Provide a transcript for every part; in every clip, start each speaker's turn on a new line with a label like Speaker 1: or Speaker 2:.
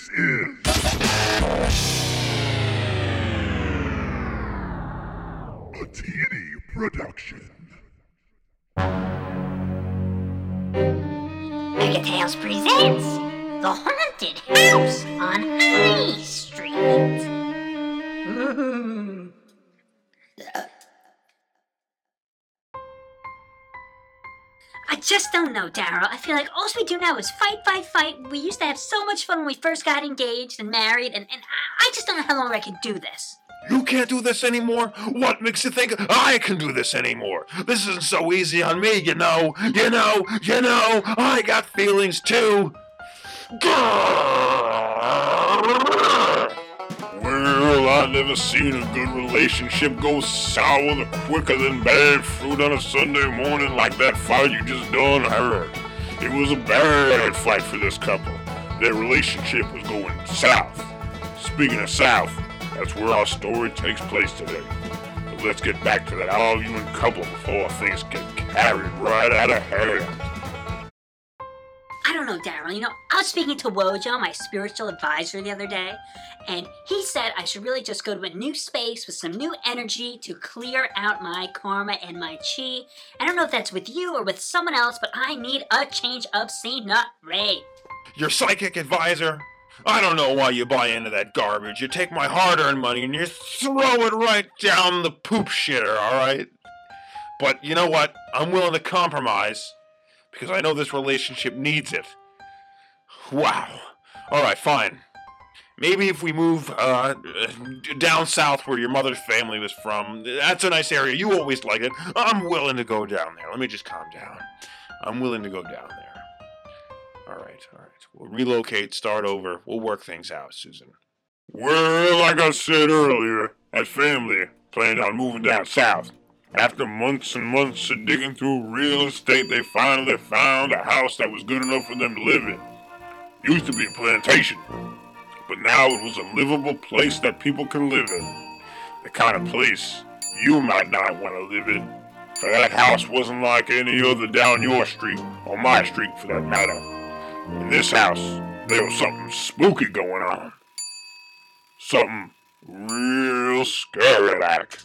Speaker 1: This is a TD production.
Speaker 2: Mega Tales presents The Haunted House on High Street. Just don't know, Daryl. I feel like all we do now is fight, fight, fight. We used to have so much fun when we first got engaged and married, and, and I just don't know how long I can do this.
Speaker 3: You can't do this anymore? What makes you think I can do this anymore? This isn't so easy on me, you know. You know, you know, I got feelings too.
Speaker 4: Well, I never seen a good relationship go sour quicker than bad fruit on a Sunday morning like that fight you just done heard. It was a bad fight for this couple. Their relationship was going south. Speaking of south, that's where our story takes place today. But let's get back to that all-human couple before things get carried right out of hand.
Speaker 2: Daryl. You know, I was speaking to Wojo, my spiritual advisor, the other day, and he said I should really just go to a new space with some new energy to clear out my karma and my chi. I don't know if that's with you or with someone else, but I need a change of scenery.
Speaker 3: Your psychic advisor? I don't know why you buy into that garbage. You take my hard earned money and you throw it right down the poop shitter, alright? But you know what? I'm willing to compromise because I know this relationship needs it. Wow. Alright, fine. Maybe if we move uh, down south where your mother's family was from, that's a nice area. You always liked it. I'm willing to go down there. Let me just calm down. I'm willing to go down there. All right, all right. We'll relocate, start over. We'll work things out, Susan.
Speaker 4: Well, like I said earlier, that family planned on moving down south. After months and months of digging through real estate, they finally found a house that was good enough for them to live in. Used to be a plantation, but now it was a livable place that people can live in. The kind of place you might not want to live in. For that house wasn't like any other down your street, or my street for that matter. In this house, there was something spooky going on. Something real scary like.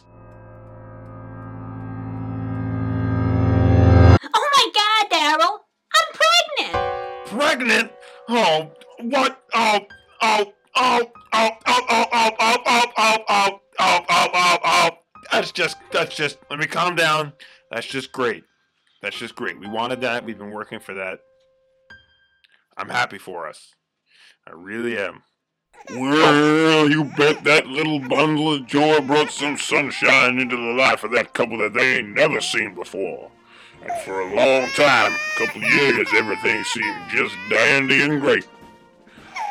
Speaker 2: Oh my god, Daryl! I'm pregnant!
Speaker 3: Pregnant? Oh, what? Oh, oh, oh, oh, oh, oh, oh, oh, oh, oh, oh, oh, oh, oh, oh. That's just, that's just, let me calm down. That's just great. That's just great. We wanted that. We've been working for that. I'm happy for us. I really am.
Speaker 4: Well, you bet that little bundle of joy brought some sunshine into the life of that couple that they ain't never seen before. And for a long time, a couple years, everything seemed just dandy and great.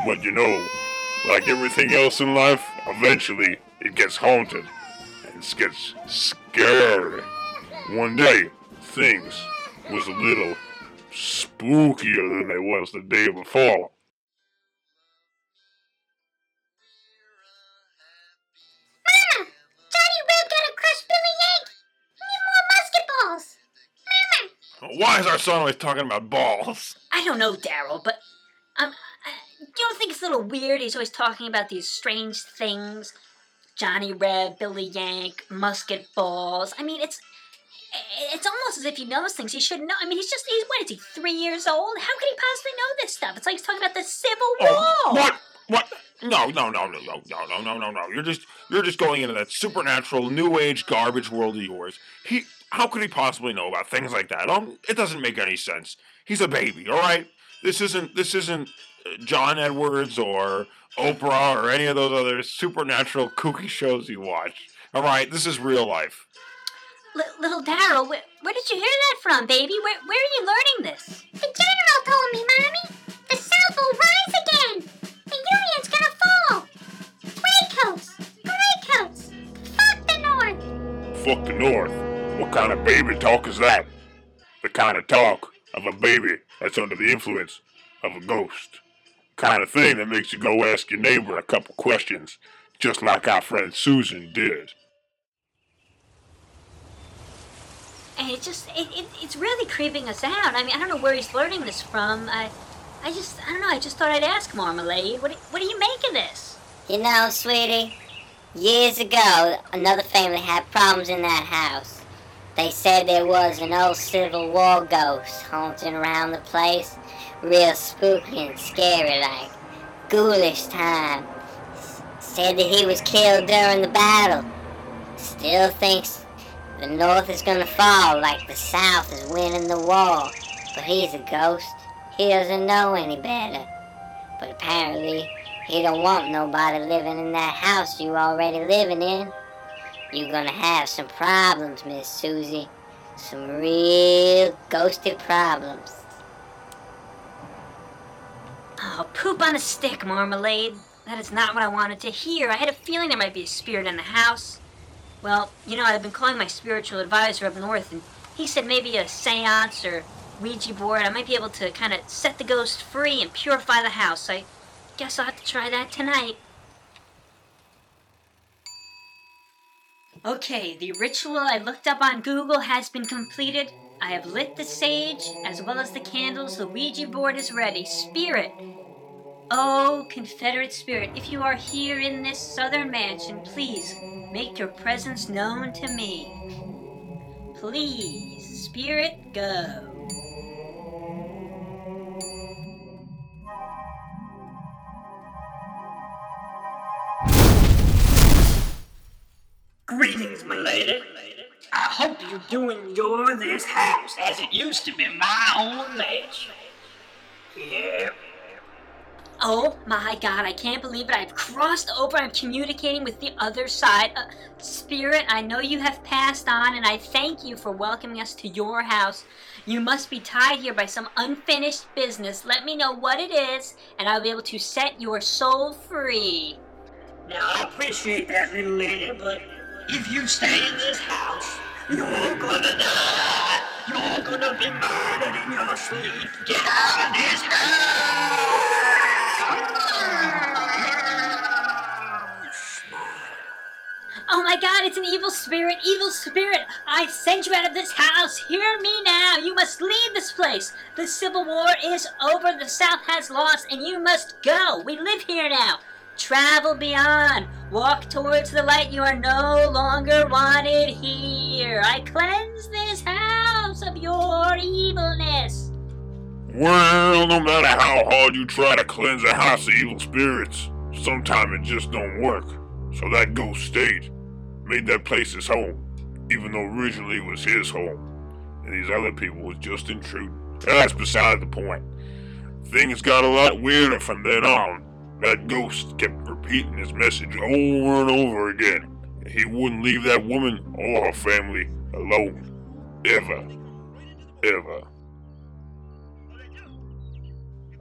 Speaker 4: But you know, like everything else in life, eventually it gets haunted and it gets scary. One day, things was a little spookier than they was the day before.
Speaker 3: Why is our son always talking about balls?
Speaker 2: I don't know, Daryl, but um, uh, you don't think it's a little weird? He's always talking about these strange things: Johnny Reb, Billy Yank, musket balls. I mean, it's it's almost as if he knows things he shouldn't know. I mean, he's just he's what is he three years old? How could he possibly know this stuff? It's like he's talking about the Civil War.
Speaker 3: Oh, what? What? No, no, no, no, no, no, no, no, no, no. You're just you're just going into that supernatural new age garbage world of yours. He how could he possibly know about things like that? Um, it doesn't make any sense. He's a baby, all right? This isn't this isn't uh, John Edwards or Oprah or any of those other supernatural kooky shows you watch. All right, this is real life.
Speaker 2: L- little Daryl, where, where did you hear that from, baby? Where where are you learning this?
Speaker 5: The general told me, Mommy. The South will rise again. The Union's gonna fall. Greycoats. Greycoats. Fuck the North.
Speaker 4: Fuck the North. What kind of baby talk is that? The kind of talk of a baby that's under the influence of a ghost. Kind of thing that makes you go ask your neighbor a couple questions, just like our friend Susan did.
Speaker 2: And it just it, it, it's really creeping us out. I mean, I don't know where he's learning this from. I I just, I don't know, I just thought I'd ask Marmalade. what, what do you make of this?
Speaker 6: You know, sweetie, years ago, another family had problems in that house. They said there was an old Civil War ghost haunting around the place. Real spooky and scary like. Ghoulish time. S- Said that he was killed during the battle. Still thinks the North is gonna fall like the South is winning the war. But he's a ghost. He doesn't know any better. But apparently, he don't want nobody living in that house you already living in. You're gonna have some problems, Miss Susie. Some real ghosted problems.
Speaker 2: Oh, poop on a stick, Marmalade. That is not what I wanted to hear. I had a feeling there might be a spirit in the house. Well, you know, I've been calling my spiritual advisor up north, and he said maybe a seance or Ouija board. I might be able to kind of set the ghost free and purify the house. I guess I'll have to try that tonight. Okay, the ritual I looked up on Google has been completed. I have lit the sage as well as the candles. The Ouija board is ready. Spirit, Oh, Confederate Spirit, if you are here in this southern mansion, please make your presence known to me. Please, Spirit, go.
Speaker 7: Do enjoy this house as it used to be my own mansion. Yeah.
Speaker 2: Oh my god, I can't believe it. I've crossed over. I'm communicating with the other side. Uh, Spirit, I know you have passed on, and I thank you for welcoming us to your house. You must be tied here by some unfinished business. Let me know what it is, and I'll be able to set your soul free.
Speaker 7: Now, I appreciate that, little lady, but if you stay in this house, you're gonna die. You're gonna be murdered in your sleep. Get out of this house!
Speaker 2: Oh my god, it's an evil spirit, evil spirit! I send you out of this house! Hear me now! You must leave this place! The Civil War is over, the South has lost, and you must go! We live here now! Travel beyond! Walk towards the light, you are no longer wanted here! I cleanse this house of your evilness!
Speaker 4: Well, no matter how hard you try to cleanse a house of evil spirits, sometimes it just don't work. So that ghost stayed, made that place his home, even though originally it was his home. And these other people was just intruding. That's beside the point. Things got a lot weirder from then on. That ghost kept repeating his message over and over again. He wouldn't leave that woman or her family alone. Ever. Ever.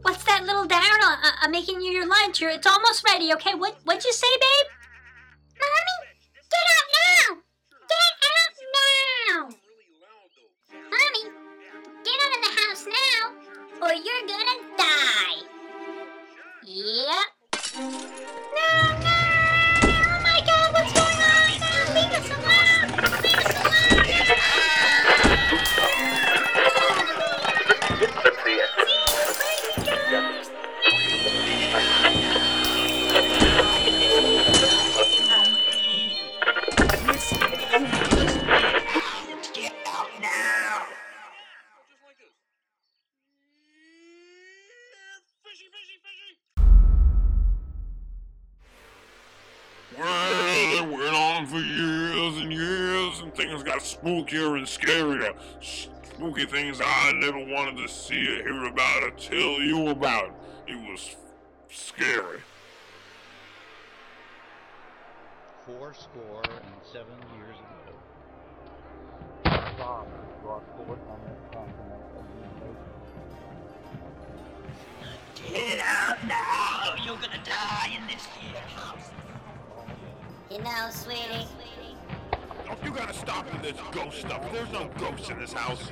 Speaker 2: What's that little Darren? Uh, I'm making you your lunch. It's almost ready, okay? What, what'd you say, babe?
Speaker 5: Mommy, get out now! Get out now! Mommy, get out of the house now, or you're gonna
Speaker 4: spookier and scarier. Spooky things I never wanted to see or hear about or tell you about. It was scary.
Speaker 8: four score and seven years ago. Father brought forth on that continent a new nation.
Speaker 7: Get out now! You're gonna die in this here house.
Speaker 6: You know, sweetie,
Speaker 3: You gotta stop with this ghost stuff. There's no ghosts in this house.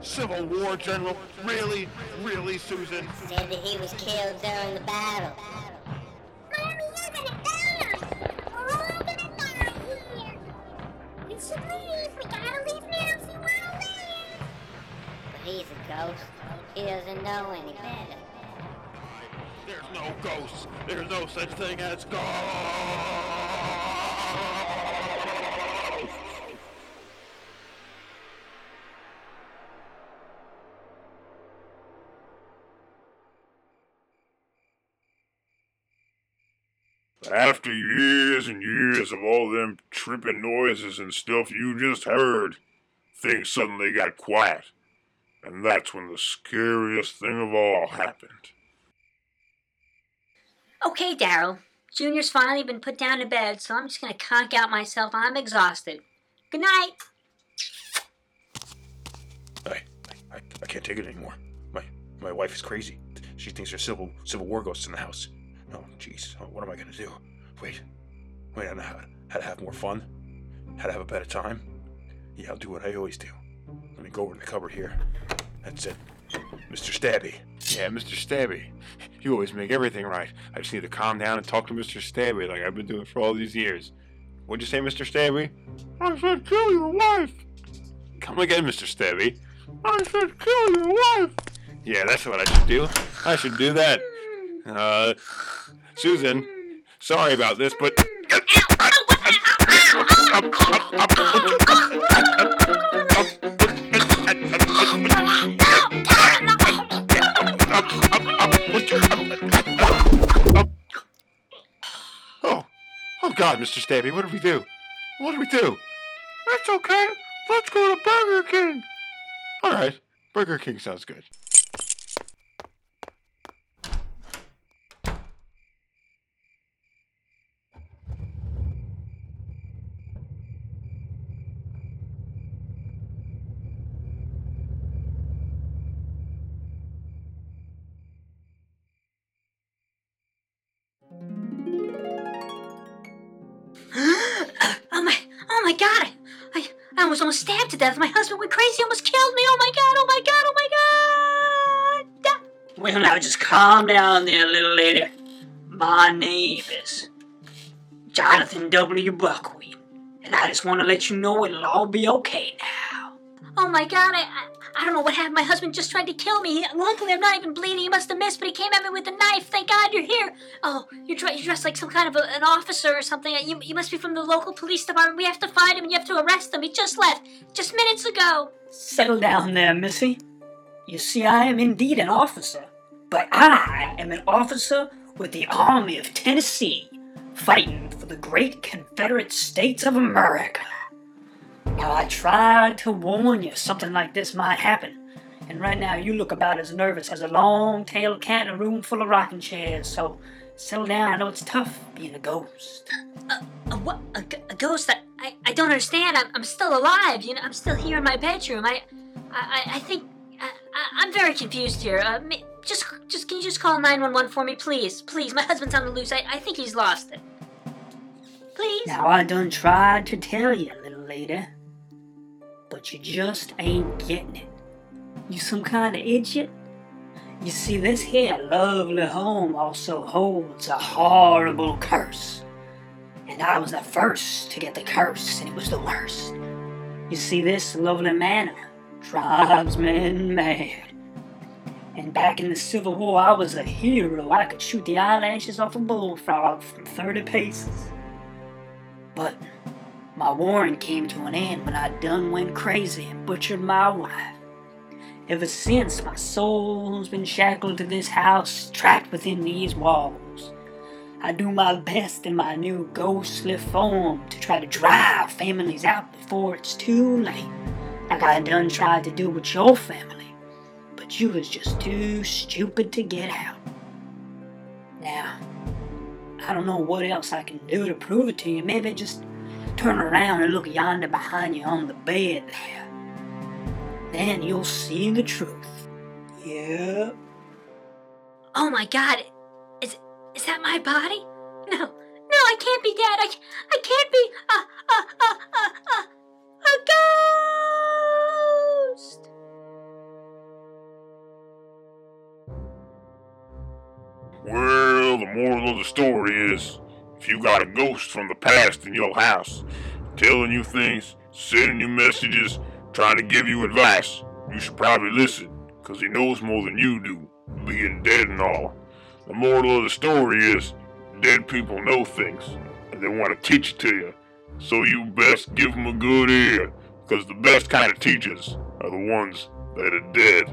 Speaker 3: Civil War, General? Really? Really, Susan?
Speaker 6: said that he was killed during the battle.
Speaker 5: Mommy, you're gonna die! We're all gonna die here! We should leave! We gotta leave now if we wanna live!
Speaker 6: But he's a ghost. He doesn't know any better.
Speaker 3: There's no ghosts. There's no such thing as ghosts.
Speaker 4: After years and years of all them tripping noises and stuff you just heard, things suddenly got quiet. And that's when the scariest thing of all happened.
Speaker 2: Okay, Daryl. Junior's finally been put down to bed, so I'm just gonna conk out myself. I'm exhausted. Good night.
Speaker 3: I, I, I can't take it anymore. My my wife is crazy. She thinks there's civil civil war ghosts in the house. Oh, jeez. Oh, what am I gonna do? Wait, wait. I know how, how to have more fun. How to have a better time. Yeah, I'll do what I always do. Let me go over to the cupboard here. That's it. Mr. Stabby. Yeah, Mr. Stabby. You always make everything right. I just need to calm down and talk to Mr. Stabby like I've been doing for all these years. What'd you say, Mr. Stabby? I said kill your wife. Come again, Mr. Stabby. I said kill your wife. Yeah, that's what I should do. I should do that. Uh, Susan, sorry about this, but. Oh, oh God, Mr. Stabby, what did we do? What did we do? That's okay. Let's go to Burger King. All right, Burger King sounds good.
Speaker 2: My, God! I, I was almost stabbed to death. My husband went crazy, almost killed me. Oh my God! Oh my God! Oh my God!
Speaker 7: Well, now just calm down there, little lady. My name is Jonathan W. Buckwheat, and I just want to let you know it'll all be okay now.
Speaker 2: Oh my God! I, I, don't know what happened. My husband just tried to kill me. Luckily, I'm not even bleeding. He must have missed, but he came at me with a knife. Thank God you're here. Oh, you're, you're dressed like some kind of a, an officer or something. You, you must be from the local police department. We have to find him and you have to arrest him. He just left, just minutes ago.
Speaker 7: Settle down there, missy. You see, I am indeed an officer, but I am an officer with the Army of Tennessee, fighting for the great Confederate States of America. Now, I tried to warn you something like this might happen, and right now you look about as nervous as a long-tailed cat in a room full of rocking chairs, so settle down. I know it's tough being a ghost.
Speaker 2: A, a what? A, a ghost? I, I, I don't understand. I'm, I'm still alive. You know, I'm still here in my bedroom. I, I, I- think I, I, I'm very confused here. Uh, just, just can you just call 911 for me, please? Please, my husband's on the loose. I, I think he's lost it. Please.
Speaker 7: Now, I done tried to tell you, little lady, but you just ain't getting it. You some kind of idiot? You see, this here lovely home also holds a horrible curse. And I was the first to get the curse, and it was the worst. You see, this lovely manor drives men mad. And back in the Civil War, I was a hero. I could shoot the eyelashes off a bullfrog from 30 paces. But my warrant came to an end when I done went crazy and butchered my wife. Ever since, my soul's been shackled to this house, trapped within these walls. I do my best in my new ghostly form to try to drive families out before it's too late, like I done tried to do with your family, but you was just too stupid to get out. Now, I don't know what else I can do to prove it to you. Maybe just turn around and look yonder behind you on the bed there. Then you'll see the truth. Yep.
Speaker 2: Oh my God! Is is that my body? No, no, I can't be dead. I, I can't be a a a a a, a ghost.
Speaker 4: Well, the moral of the story is if you got a ghost from the past in your house, telling you things, sending you messages, trying to give you advice, you should probably listen, because he knows more than you do, being dead and all. The moral of the story is dead people know things, and they want to teach it to you. So you best give 'em a good ear, because the best kind of teachers are the ones that are dead.